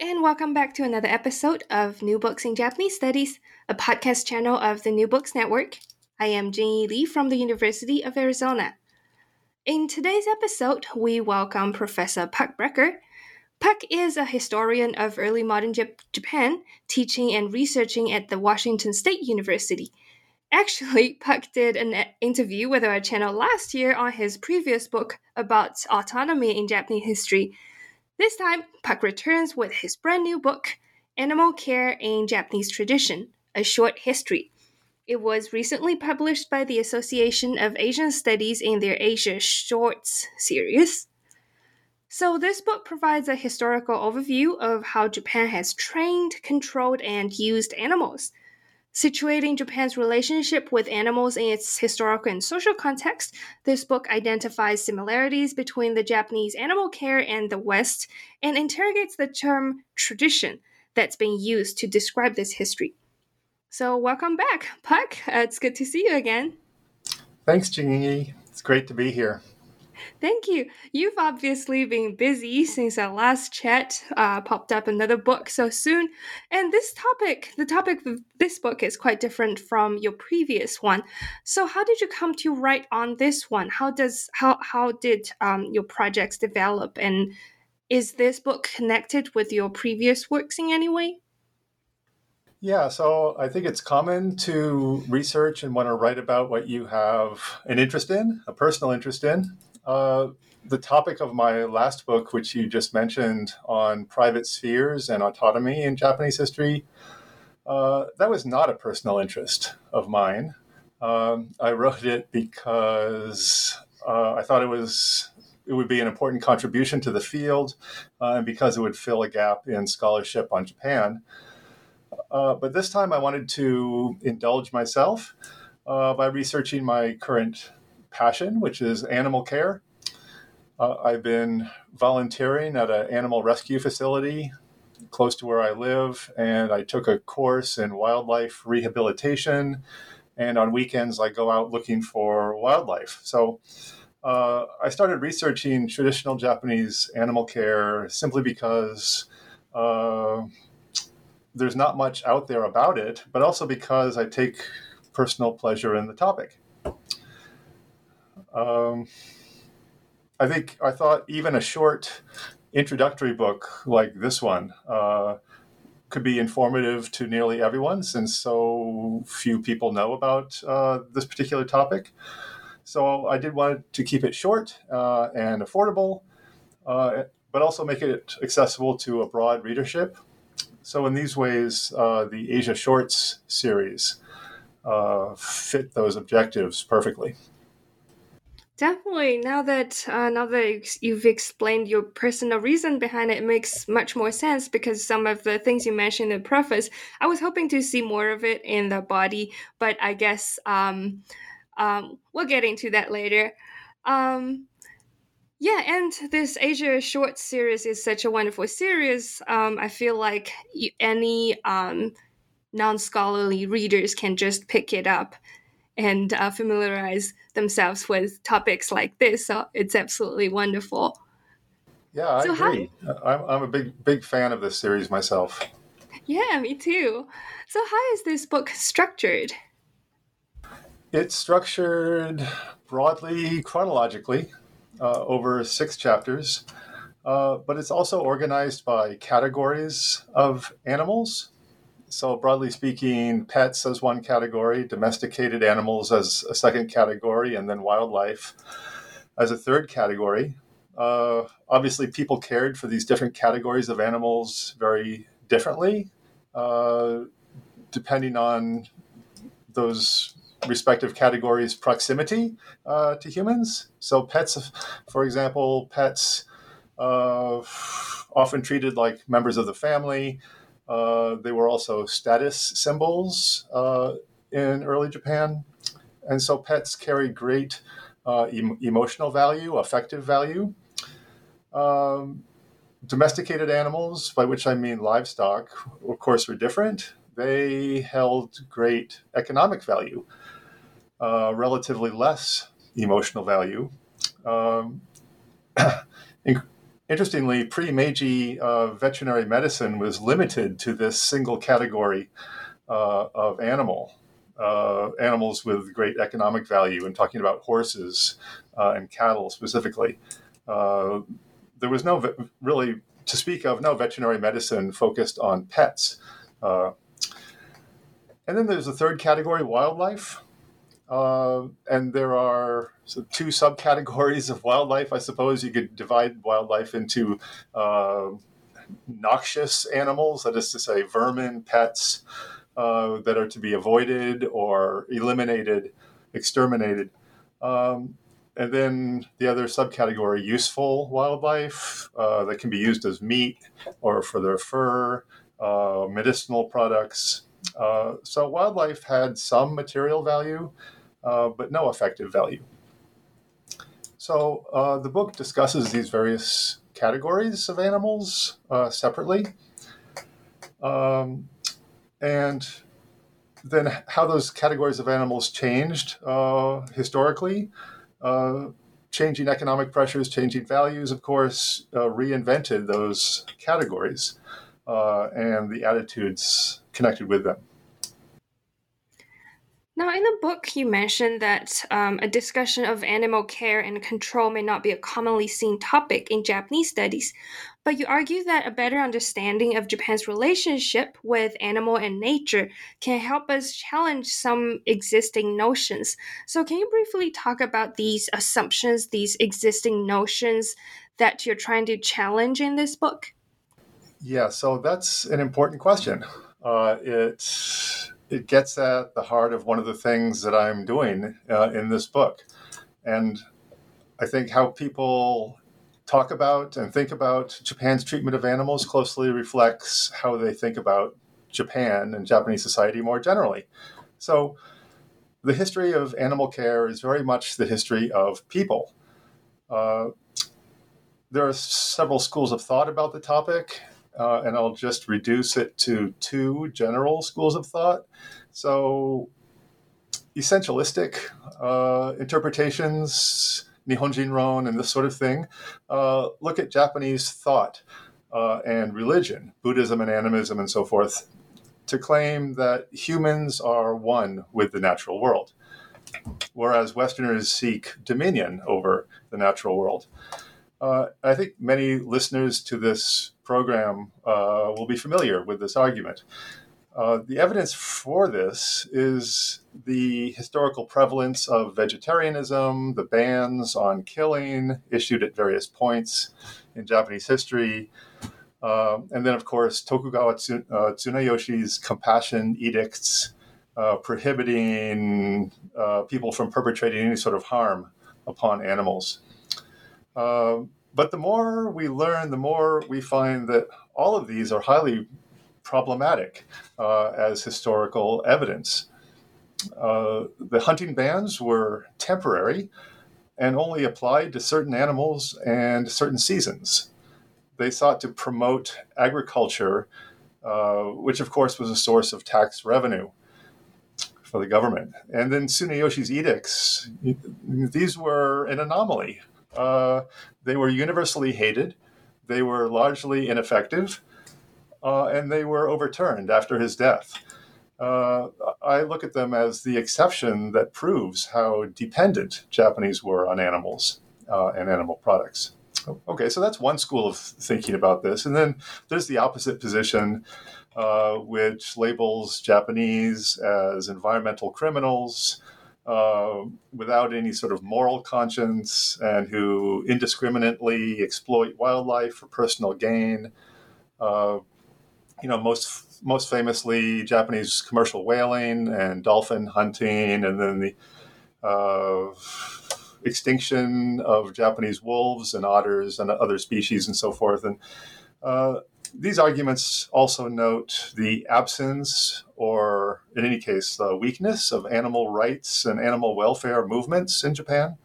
And welcome back to another episode of New Books in Japanese Studies, a podcast channel of the New Books Network. I am Jenny Lee from the University of Arizona. In today's episode, we welcome Professor Puck Brecker. Puck is a historian of early modern Jap- Japan, teaching and researching at the Washington State University. Actually, Puck did an uh, interview with our channel last year on his previous book about autonomy in Japanese history. This time, Puck returns with his brand new book, Animal Care in Japanese Tradition A Short History. It was recently published by the Association of Asian Studies in their Asia Shorts series. So, this book provides a historical overview of how Japan has trained, controlled, and used animals. Situating Japan's relationship with animals in its historical and social context, this book identifies similarities between the Japanese animal care and the West and interrogates the term tradition that's been used to describe this history. So, welcome back, Puck. Uh, it's good to see you again. Thanks, Jingyi. It's great to be here. Thank you. You've obviously been busy since our last chat. Uh, popped up another book so soon, and this topic, the topic of this book, is quite different from your previous one. So, how did you come to write on this one? How does how how did um, your projects develop, and is this book connected with your previous works in any way? Yeah, so I think it's common to research and want to write about what you have an interest in, a personal interest in. Uh, the topic of my last book, which you just mentioned on private spheres and autonomy in Japanese history, uh, that was not a personal interest of mine. Um, I wrote it because uh, I thought it was it would be an important contribution to the field, uh, and because it would fill a gap in scholarship on Japan. Uh, but this time, I wanted to indulge myself uh, by researching my current passion, which is animal care. Uh, I've been volunteering at an animal rescue facility close to where I live, and I took a course in wildlife rehabilitation. And on weekends, I go out looking for wildlife. So uh, I started researching traditional Japanese animal care simply because uh, there's not much out there about it, but also because I take personal pleasure in the topic. Um, I think I thought even a short introductory book like this one uh, could be informative to nearly everyone since so few people know about uh, this particular topic. So I did want to keep it short uh, and affordable, uh, but also make it accessible to a broad readership. So in these ways, uh, the Asia Shorts series uh, fit those objectives perfectly. Definitely. Now that uh, now that you've explained your personal reason behind it, it makes much more sense because some of the things you mentioned in the preface, I was hoping to see more of it in the body, but I guess um, um, we'll get into that later. Um, yeah, and this Asia Short series is such a wonderful series. Um, I feel like any um, non scholarly readers can just pick it up and uh, familiarize themselves with topics like this. So it's absolutely wonderful. Yeah, I so agree. How... I'm, I'm a big big fan of this series myself. Yeah, me too. So how is this book structured? It's structured broadly chronologically uh, over six chapters, uh, but it's also organized by categories of animals. So, broadly speaking, pets as one category, domesticated animals as a second category, and then wildlife as a third category. Uh, obviously, people cared for these different categories of animals very differently, uh, depending on those respective categories' proximity uh, to humans. So, pets, for example, pets uh, often treated like members of the family. Uh, they were also status symbols uh, in early Japan. And so, pets carry great em- emotional value, affective value. Um, domesticated animals, by which I mean livestock, of course, were different. They held great economic value, uh, relatively less emotional value. Um, interestingly, pre Meiji uh, veterinary medicine was limited to this single category uh, of animal. Uh, animals with great economic value, and talking about horses uh, and cattle specifically. Uh, there was no really to speak of no veterinary medicine focused on pets. Uh, and then there's a third category, wildlife. Uh, and there are so two subcategories of wildlife. I suppose you could divide wildlife into uh, noxious animals, that is to say, vermin, pets uh, that are to be avoided or eliminated, exterminated. Um, and then the other subcategory, useful wildlife uh, that can be used as meat or for their fur, uh, medicinal products. Uh, so wildlife had some material value, uh, but no effective value. So uh, the book discusses these various categories of animals uh, separately. Um, and then how those categories of animals changed historically uh, changing economic pressures, changing values, of course, uh, reinvented those categories uh, and the attitudes connected with them. Now, in the book, you mentioned that um, a discussion of animal care and control may not be a commonly seen topic in Japanese studies, but you argue that a better understanding of Japan's relationship with animal and nature can help us challenge some existing notions. So, can you briefly talk about these assumptions, these existing notions that you're trying to challenge in this book? Yeah, so that's an important question. Uh, it it gets at the heart of one of the things that I'm doing uh, in this book, and I think how people talk about and think about Japan's treatment of animals closely reflects how they think about Japan and Japanese society more generally. So, the history of animal care is very much the history of people. Uh, there are several schools of thought about the topic, uh, and I'll just reduce it to two general schools of thought. So, essentialistic uh, interpretations Nihonjinron and this sort of thing, uh, look at Japanese thought uh, and religion, Buddhism and animism and so forth, to claim that humans are one with the natural world, whereas Westerners seek dominion over the natural world. Uh, I think many listeners to this program uh, will be familiar with this argument. Uh, the evidence for this is the historical prevalence of vegetarianism, the bans on killing issued at various points in Japanese history, uh, and then, of course, Tokugawa uh, Tsunayoshi's compassion edicts uh, prohibiting uh, people from perpetrating any sort of harm upon animals. Uh, but the more we learn, the more we find that all of these are highly problematic uh, as historical evidence. Uh, the hunting bans were temporary and only applied to certain animals and certain seasons. They sought to promote agriculture, uh, which of course was a source of tax revenue for the government. And then Tsunayoshi's edicts, these were an anomaly. Uh, they were universally hated they were largely ineffective, uh, and they were overturned after his death. Uh, I look at them as the exception that proves how dependent Japanese were on animals uh, and animal products. Okay, so that's one school of thinking about this. And then there's the opposite position, uh, which labels Japanese as environmental criminals uh, without any sort of moral conscience and who indiscriminately exploit wildlife for personal gain. Uh, you know, most most famously Japanese commercial whaling and dolphin hunting, and then the uh, extinction of Japanese wolves and otters and other species and so forth. And uh, these arguments also note the absence, or in any case, the weakness of animal rights and animal welfare movements in Japan,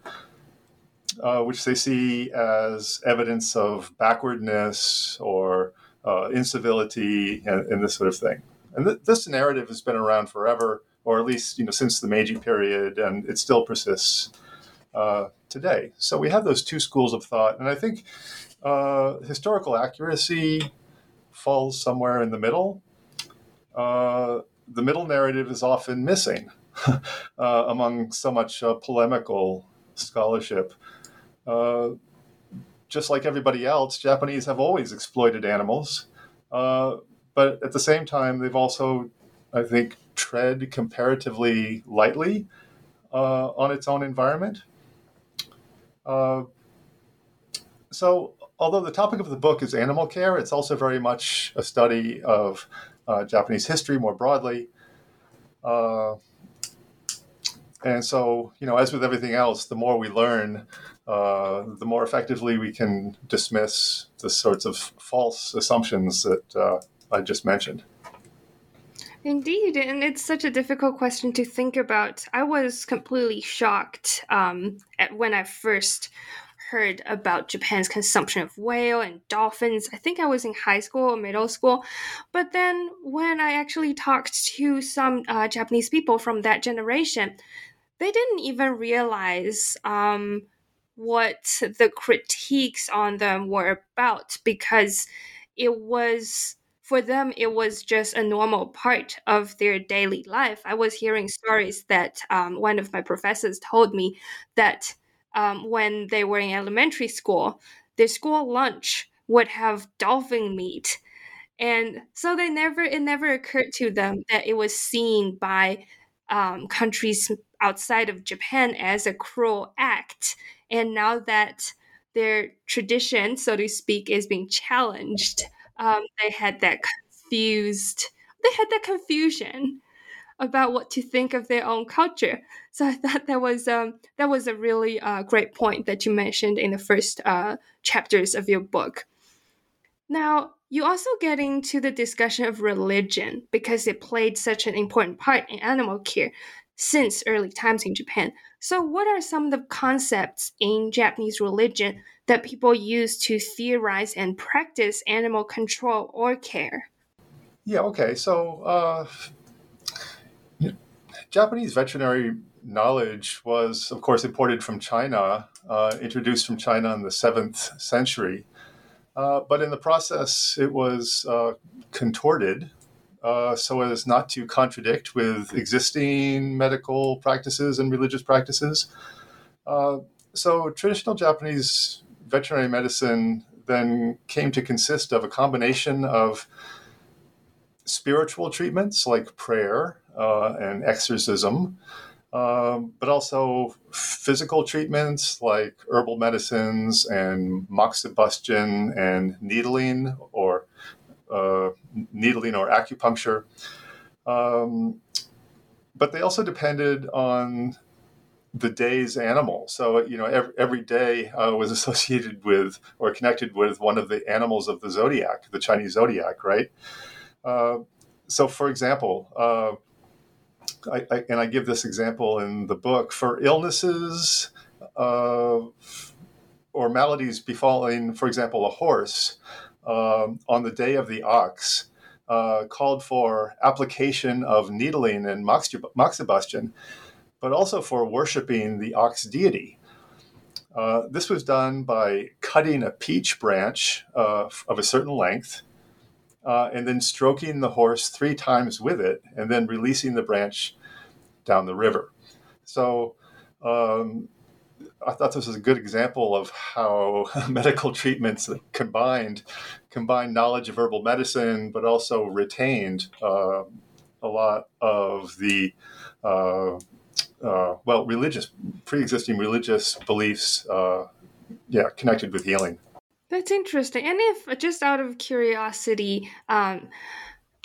uh, which they see as evidence of backwardness or uh, incivility and, and, this sort of thing. And th- this narrative has been around forever, or at least you know since the Meiji period, and it still persists uh, today. So we have those two schools of thought, and I think uh, historical accuracy falls somewhere in the middle. Uh, the middle narrative is often missing uh, among so much uh, polemical scholarship. Uh, just like everybody else, Japanese have always exploited animals, but at the same time, they've also, I think, tread comparatively lightly on its own environment. Uh, so, although the topic of the book is animal care, it's also very much a study of uh, Japanese history more broadly. Uh, and so, you know, as with everything else, the more we learn, uh, the more effectively we can dismiss the sorts of false assumptions that uh, I just mentioned. Indeed, and it's such a difficult question to think about. I was completely shocked um, at when I first heard about Japan's consumption of whale and dolphins. I think I was in high school or middle school. But then when I actually talked to some uh, Japanese people from that generation, they didn't even realize um, what the critiques on them were about because it was for them it was just a normal part of their daily life i was hearing stories that um, one of my professors told me that um, when they were in elementary school their school lunch would have dolphin meat. And so they never it never occurred to them that it was seen by um, countries outside of japan as a cruel act. And now that their tradition so to speak is being challenged um, they had that confused they had that confusion about what to think of their own culture. So I thought that was um, that was a really uh, great point that you mentioned in the first uh, chapters of your book. Now you also get into the discussion of religion because it played such an important part in animal care since early times in Japan. So, what are some of the concepts in Japanese religion that people use to theorize and practice animal control or care? Yeah, okay. So, uh, Japanese veterinary knowledge was, of course, imported from China, uh, introduced from China in the seventh century. Uh, but in the process, it was uh, contorted uh, so as not to contradict with existing medical practices and religious practices. Uh, so, traditional Japanese veterinary medicine then came to consist of a combination of spiritual treatments like prayer and exorcism, um, but also physical treatments like herbal medicines and moxibustion and needling or uh, needling or acupuncture. Um, but they also depended on the day's animal. So, you know, every, every day uh, was associated with or connected with one of the animals of the zodiac, the Chinese zodiac, right? Uh, so, for example, uh, I, I, and I give this example in the book for illnesses uh, or maladies befalling, for example, a horse um, on the day of the ox. Uh, called for application of needling and moxibustion, but also for worshiping the ox deity. Uh, this was done by cutting a peach branch uh, of a certain length uh, and then stroking the horse three times with it and then releasing the branch down the river. So um, I thought this was a good example of how medical treatments combined combined knowledge of herbal medicine, but also retained uh, a lot of the uh, uh, well religious pre-existing religious beliefs, uh, yeah, connected with healing. That's interesting. And if just out of curiosity, um,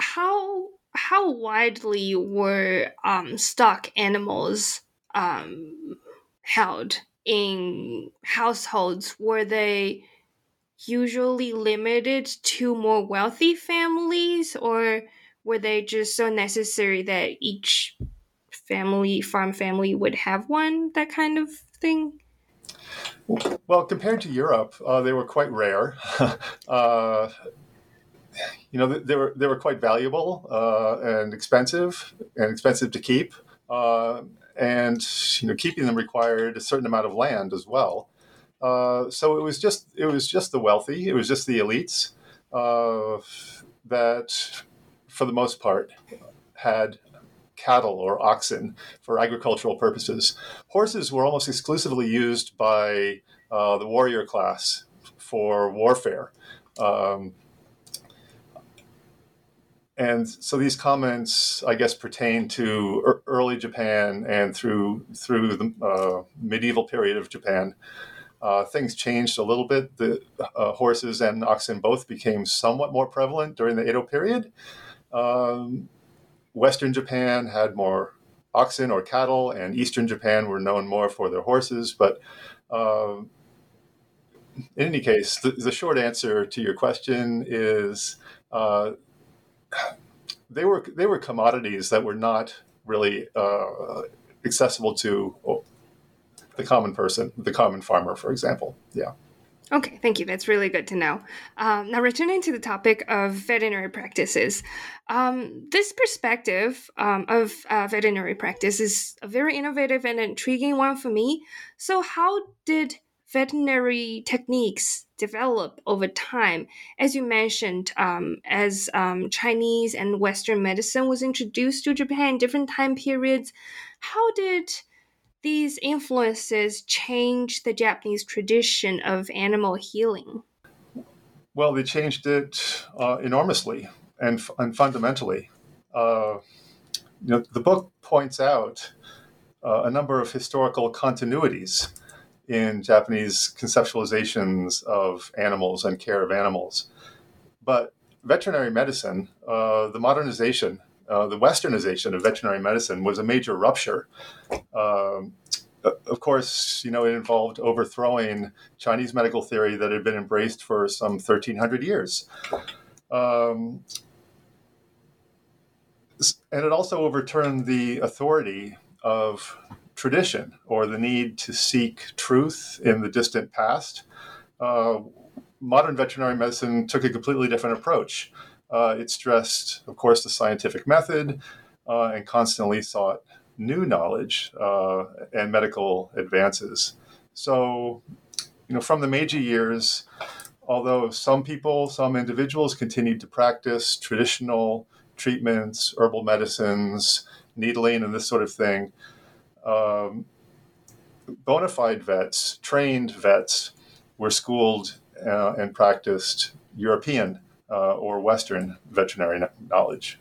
how how widely were um, stock animals um, held in households? Were they usually limited to more wealthy families, or were they just so necessary that each family, farm family, would have one? That kind of thing. Well, compared to Europe, uh, they were quite rare. uh, you know, they were they were quite valuable uh, and expensive, and expensive to keep. Uh, and you know, keeping them required a certain amount of land as well. Uh, so it was just it was just the wealthy, it was just the elites uh, that, for the most part, had cattle or oxen for agricultural purposes. Horses were almost exclusively used by uh, the warrior class for warfare. Um, and so these comments, I guess, pertain to early Japan and through through the uh, medieval period of Japan. Uh, things changed a little bit. The uh, horses and oxen both became somewhat more prevalent during the Edo period. Um, Western Japan had more oxen or cattle, and Eastern Japan were known more for their horses. But um, in any case, the, the, short answer to your question is uh, they were they were commodities that were not really uh, accessible to the common person, the common farmer, for example. Yeah. Okay, thank you. That's really good to know. Um, now, returning to the topic of veterinary practices, um, this perspective um, of uh, veterinary practice is a very innovative and intriguing one for me. So, how did veterinary techniques develop over time? As you mentioned, um, as um, Chinese and Western medicine was introduced to Japan in different time periods, how did these influences change the Japanese tradition of animal healing? Well, they changed it uh, enormously and, and fundamentally. Uh, you know, the book points out uh, a number of historical continuities in Japanese conceptualizations of animals and care of animals. But veterinary medicine, uh, the modernization uh, the westernization of veterinary medicine was a major rupture. Um, of course, you know, it involved overthrowing Chinese medical theory that had been embraced for some 1300 years. Um, and it also overturned the authority of tradition or the need to seek truth in the distant past. Uh, modern veterinary medicine took a completely different approach. Uh, it stressed, of course, the scientific method uh, and constantly sought new knowledge uh, and medical advances. So, you know, from the Meiji years, although some people, some individuals continued to practice traditional treatments, herbal medicines, needling, and this sort of thing, um, bona fide vets, trained vets, were schooled uh, and practiced European uh, or Western veterinary knowledge.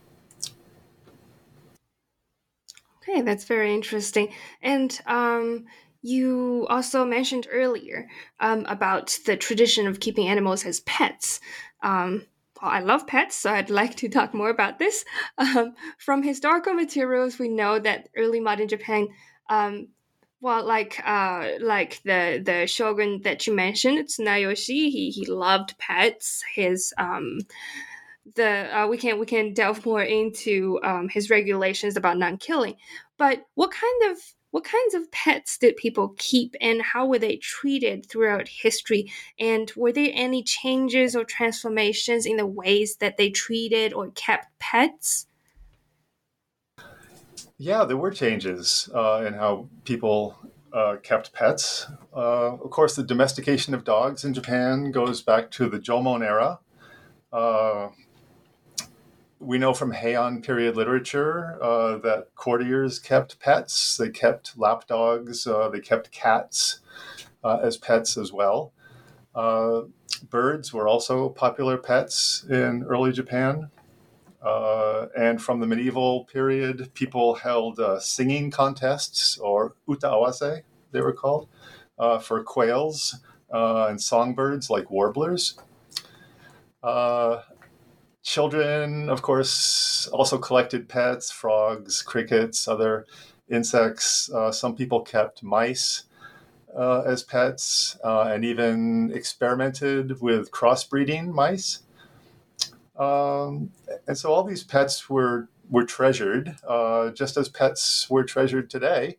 Okay, that's very interesting. And um, you also mentioned earlier um, about the tradition of keeping animals as pets. Um, well, I love pets, so I'd like to talk more about this. Um, from historical materials, we know that early modern Japan um, well, like uh, like the the shogun that you mentioned, Tsunayoshi, he he loved pets. His um, the uh, we can we can delve more into um, his regulations about non-killing. But what kind of what kinds of pets did people keep, and how were they treated throughout history? And were there any changes or transformations in the ways that they treated or kept pets? Yeah, there were changes uh, in how people uh, kept pets. Uh, of course, the domestication of dogs in Japan goes back to the Jomon era. Uh, we know from Heian period literature uh, that courtiers kept pets. They kept lapdogs. Uh, they kept cats as pets as well. birds were also popular pets in early Japan. Uh, and from the medieval period, people held uh, singing contests, or uta awase, they were called, uh, for quails uh, and songbirds like warblers. Uh, children, of course, also collected pets, frogs, crickets, other insects. Uh, some people kept mice. as pets, and even experimented with crossbreeding mice. Um, and so all these pets were were treasured, uh, just as pets were treasured today,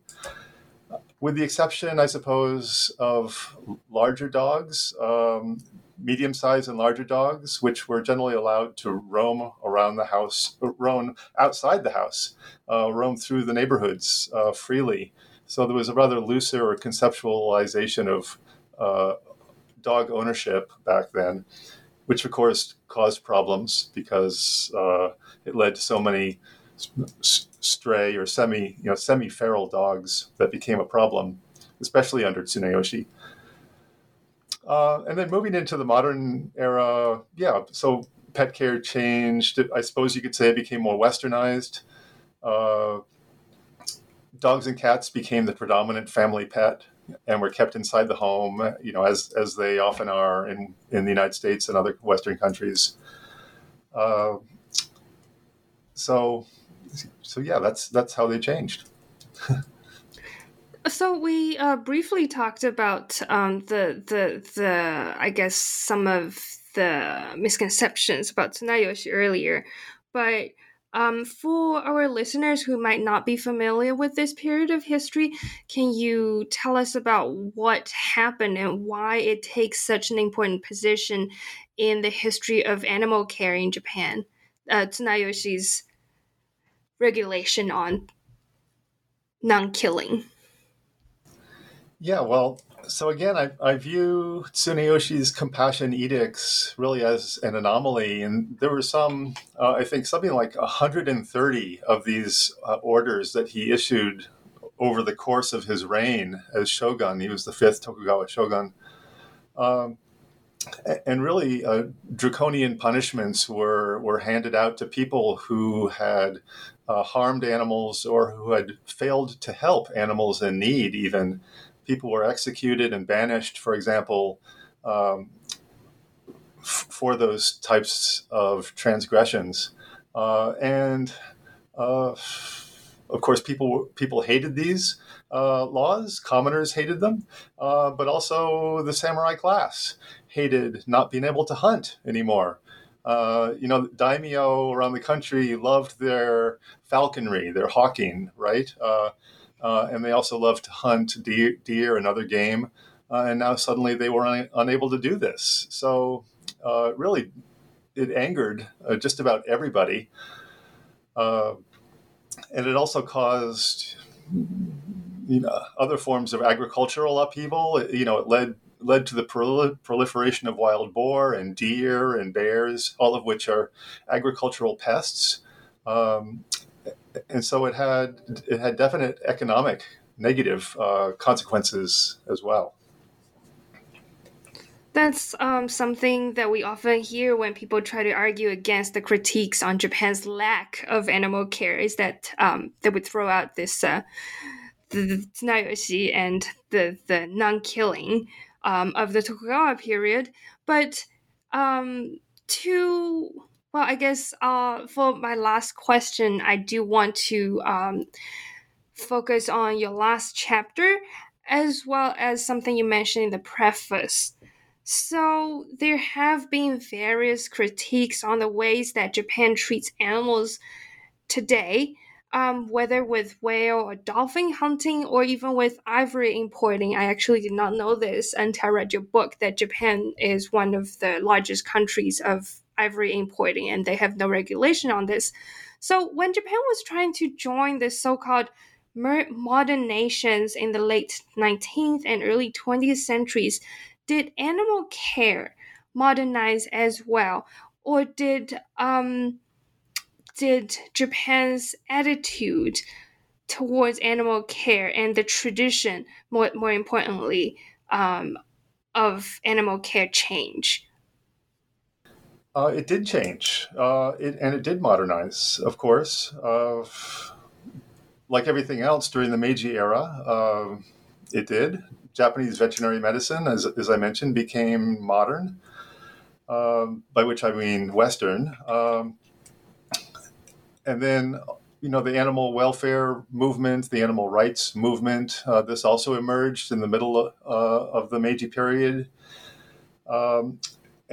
with the exception, I suppose, of larger dogs, um, medium sized and larger dogs, which were generally allowed to roam around the house, roam outside the house, uh, roam through the neighborhoods uh, freely. So there was a rather looser conceptualization of uh, dog ownership back then which of course caused problems because uh, it led to so many stray or semi, you know, semi-feral dogs that became a problem, especially under Tsunayoshi. Uh, and then moving into the modern era, yeah, so pet care changed. I suppose you could say it became more westernized. Uh, dogs and cats became the predominant family pet and were kept inside the home, you know, as as they often are in in the United States and other Western countries. Uh, so, so yeah, that's that's how they changed. so we uh, briefly talked about um, the the the I guess some of the misconceptions about Tsunayoshi earlier, but um, for our listeners who might not be familiar with this period of history, can you tell us about what happened and why it takes such an important position in the history of animal care in Japan? Uh, Tsunayoshi's regulation on non killing. Yeah, well, so again, I, I view Tsunayoshi's compassion edicts really as an anomaly, and there were some, uh, I think, something like 130 of these uh, orders that he issued over the course of his reign as shogun. He was the fifth Tokugawa shogun. Um, and really, uh, draconian punishments were, were handed out to people who had uh, harmed animals or who had failed to help animals in need, even people were executed and banished, for example, um, f- for those types of transgressions. Uh, and uh, of course, people people hated these uh, laws. Commoners hated them, uh, but also the samurai class hated not being able to hunt anymore. Uh, you know, daimyo around the country loved their falconry, their hawking, right? Uh, and they also love to hunt deer, deer and other game. Uh, and now suddenly they were un- unable to do this. So uh, really, it angered uh, just about everybody, uh, and it also caused you know other forms of agricultural upheaval. It, you know, it led led to the proliferation of wild boar and deer and bears, all of which are agricultural pests. Um, and so it had it had definite economic negative uh, consequences as well. That's um, something that we often hear when people try to argue against the critiques on Japan's lack of animal care. Is that um, they would throw out this uh, the, the and the the non-killing um, of the Tokugawa period, but um, to well, I guess uh, for my last question, I do want to um, focus on your last chapter as well as something you mentioned in the preface. So, there have been various critiques on the ways that Japan treats animals today, um, whether with whale or dolphin hunting or even with ivory importing. I actually did not know this until I read your book that Japan is one of the largest countries of ivory importing and they have no regulation on this. So when Japan was trying to join the so-called modern nations in the late 19th and early 20th centuries, did animal care modernize as well, or did um, did Japan's attitude towards animal care and the tradition, more more importantly, um, of animal care change? Uh, it did change, uh, it, and it did modernize, of course. Uh, like everything else during the Meiji era, um, it did. Japanese veterinary medicine, as, as I mentioned, became modern, um, by which I mean Western. Um, and then, you know, the animal welfare movement, the animal rights movement, uh, this also emerged in the middle of, uh, of the Meiji period. Um,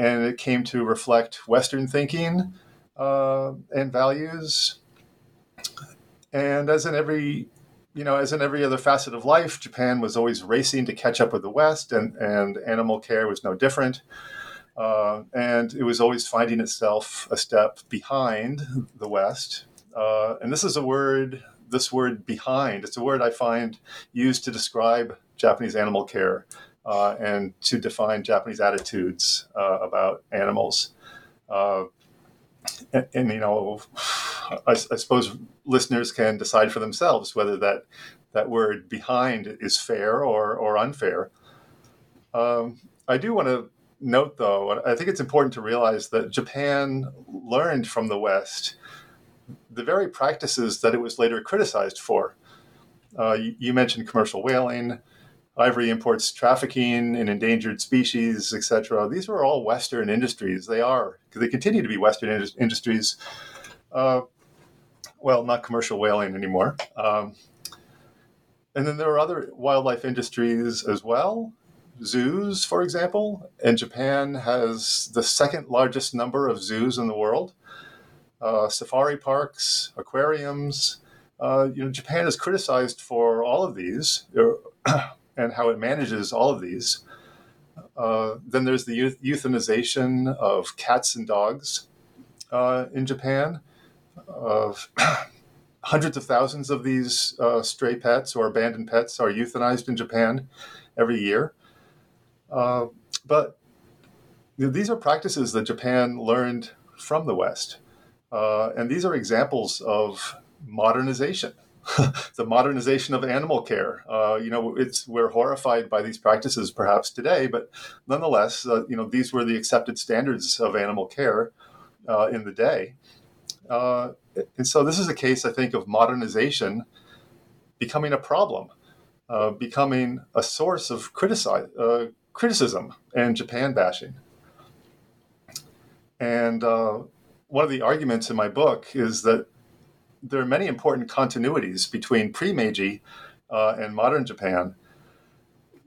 and it came to reflect Western thinking uh, and values. And as in every, you know, as in every other facet of life, Japan was always racing to catch up with the West, and, and animal care was no different. Uh, and it was always finding itself a step behind the West. Uh, and this is a word, this word behind, it's a word I find used to describe Japanese animal care uh, and to define Japanese attitudes uh, about animals. Uh, and, and, you know, I, I, suppose listeners can decide for themselves whether that that word behind is fair or, or unfair. Um, I do want to note, though, I think it's important to realize that Japan learned from the West the very practices that it was later criticized for. Uh, you, you, mentioned commercial whaling ivory imports trafficking in endangered species, etc. These were all Western industries. They are, because they continue to be Western in- industries. Uh, well, not commercial whaling anymore. Um, and then there are other wildlife industries as well. Zoos, for example, and Japan has the second largest number of zoos in the world. Uh, safari parks, aquariums. Uh, you know, Japan is criticized for all of these and how it manages all of these. Uh, then there's the euth- euthanization of cats and dogs uh, in Japan. Of hundreds of thousands of these uh, stray pets or abandoned pets are euthanized in Japan every year. Uh, but these are practices that Japan learned from the West. Uh, and these are examples of modernization. the modernization of animal care. Uh, you know, it's we're horrified by these practices perhaps today, but nonetheless, uh, you know, these were the accepted standards of animal care uh, in the day. Uh, and so this is a case, I think, of modernization becoming a problem, uh, becoming a source of uh, criticism and Japan bashing. And one of the arguments in my book is that there are many important continuities between pre Meiji uh, and modern Japan.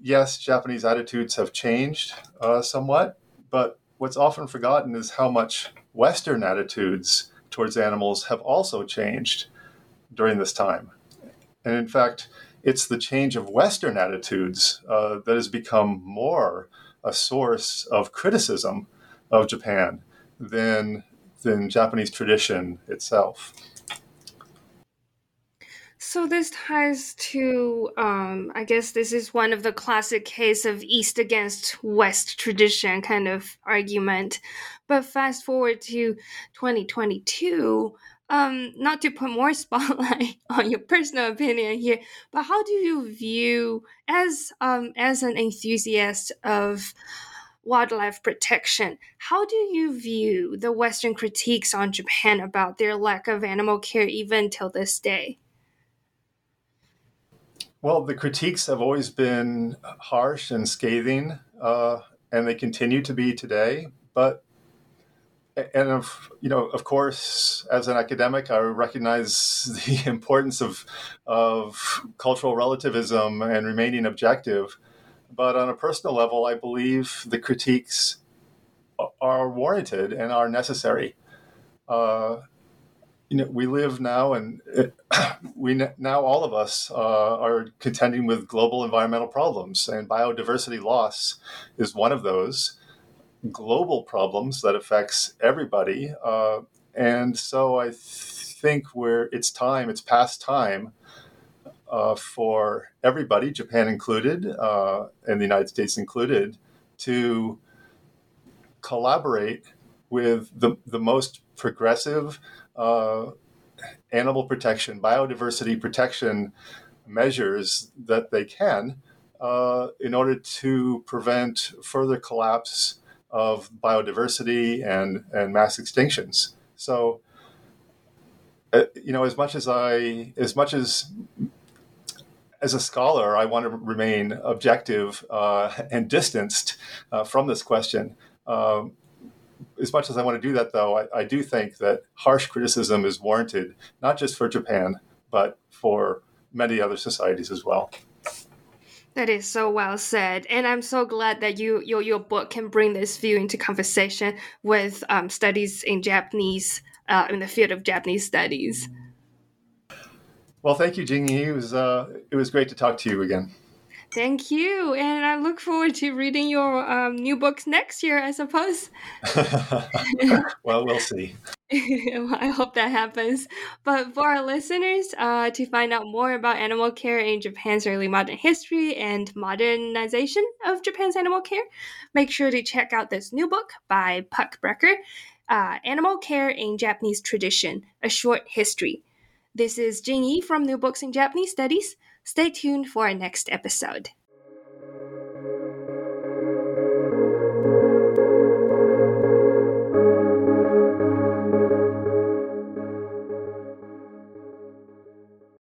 Yes, Japanese attitudes have changed uh, somewhat, but what's often forgotten is how much Western attitudes towards animals have also changed during this time. And in fact, it's the change of Western attitudes uh, that has become more a source of criticism of Japan than, than Japanese tradition itself. So this ties to, um, I guess this is one of the classic case of East against West tradition kind of argument. But fast forward to 2022, um, not to put more spotlight on your personal opinion here, but how do you view as um, as an enthusiast of wildlife protection. How do you view the Western critiques on Japan about their lack of animal care even till this day? Well, the critiques have always been harsh and scathing, uh, and they continue to be today. But and of you know, of course, as an academic, I recognize the importance of of cultural relativism and remaining objective. But on a personal level, I believe the critiques are warranted and are necessary. Uh, you know, we live now, and it, we now all of us uh, are contending with global environmental problems, and biodiversity loss is one of those global problems that affects everybody. Uh, and so I think we're it's time, it's past time uh, for everybody, Japan included, uh, and the United States included, to collaborate with the, the most progressive uh, animal protection, biodiversity protection measures that they can uh, in order to prevent further collapse of biodiversity and, and mass extinctions. So, uh, you know, as much as I, as much as as a scholar, I want to remain objective uh, and distanced uh, from this question. Um, as much as I want to do that, though, I, I, do think that harsh criticism is warranted, not just for Japan, but for many other societies as well. That is so well said, and I'm so glad that you your your book can bring this view into conversation with um, studies in Japanese uh, in the field of Japanese studies. Well, thank you, Jingyi. It was uh, it was great to talk to you again. Thank you, and I look forward to reading your um, new books next year. I suppose. well, we'll see. I hope that happens. But for our listeners, uh, to find out more about animal care in Japan's early modern history and modernization of Japan's animal care, make sure to check out this new book by Puck Brecker, uh, Animal Care in Japanese Tradition: A Short History. This is Jing Yi from New Books in Japanese Studies. Stay tuned for our next episode.